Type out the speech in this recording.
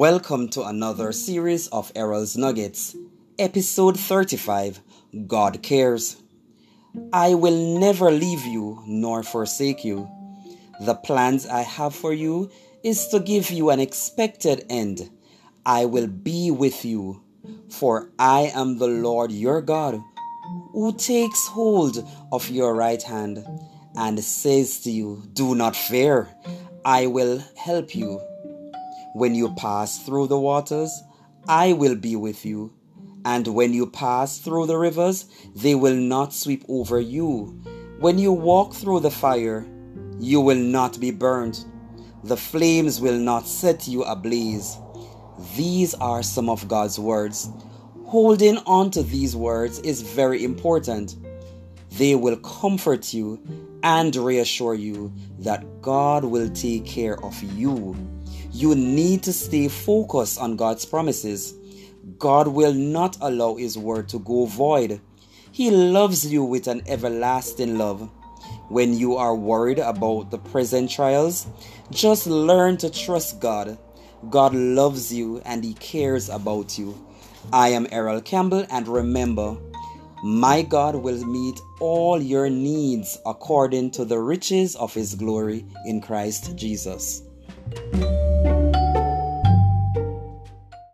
Welcome to another series of Errol's Nuggets, episode 35 God Cares. I will never leave you nor forsake you. The plans I have for you is to give you an expected end. I will be with you, for I am the Lord your God, who takes hold of your right hand and says to you, Do not fear, I will help you. When you pass through the waters, I will be with you. And when you pass through the rivers, they will not sweep over you. When you walk through the fire, you will not be burned. The flames will not set you ablaze. These are some of God's words. Holding on to these words is very important. They will comfort you and reassure you that God will take care of you. You need to stay focused on God's promises. God will not allow His word to go void. He loves you with an everlasting love. When you are worried about the present trials, just learn to trust God. God loves you and He cares about you. I am Errol Campbell, and remember, my God will meet all your needs according to the riches of His glory in Christ Jesus.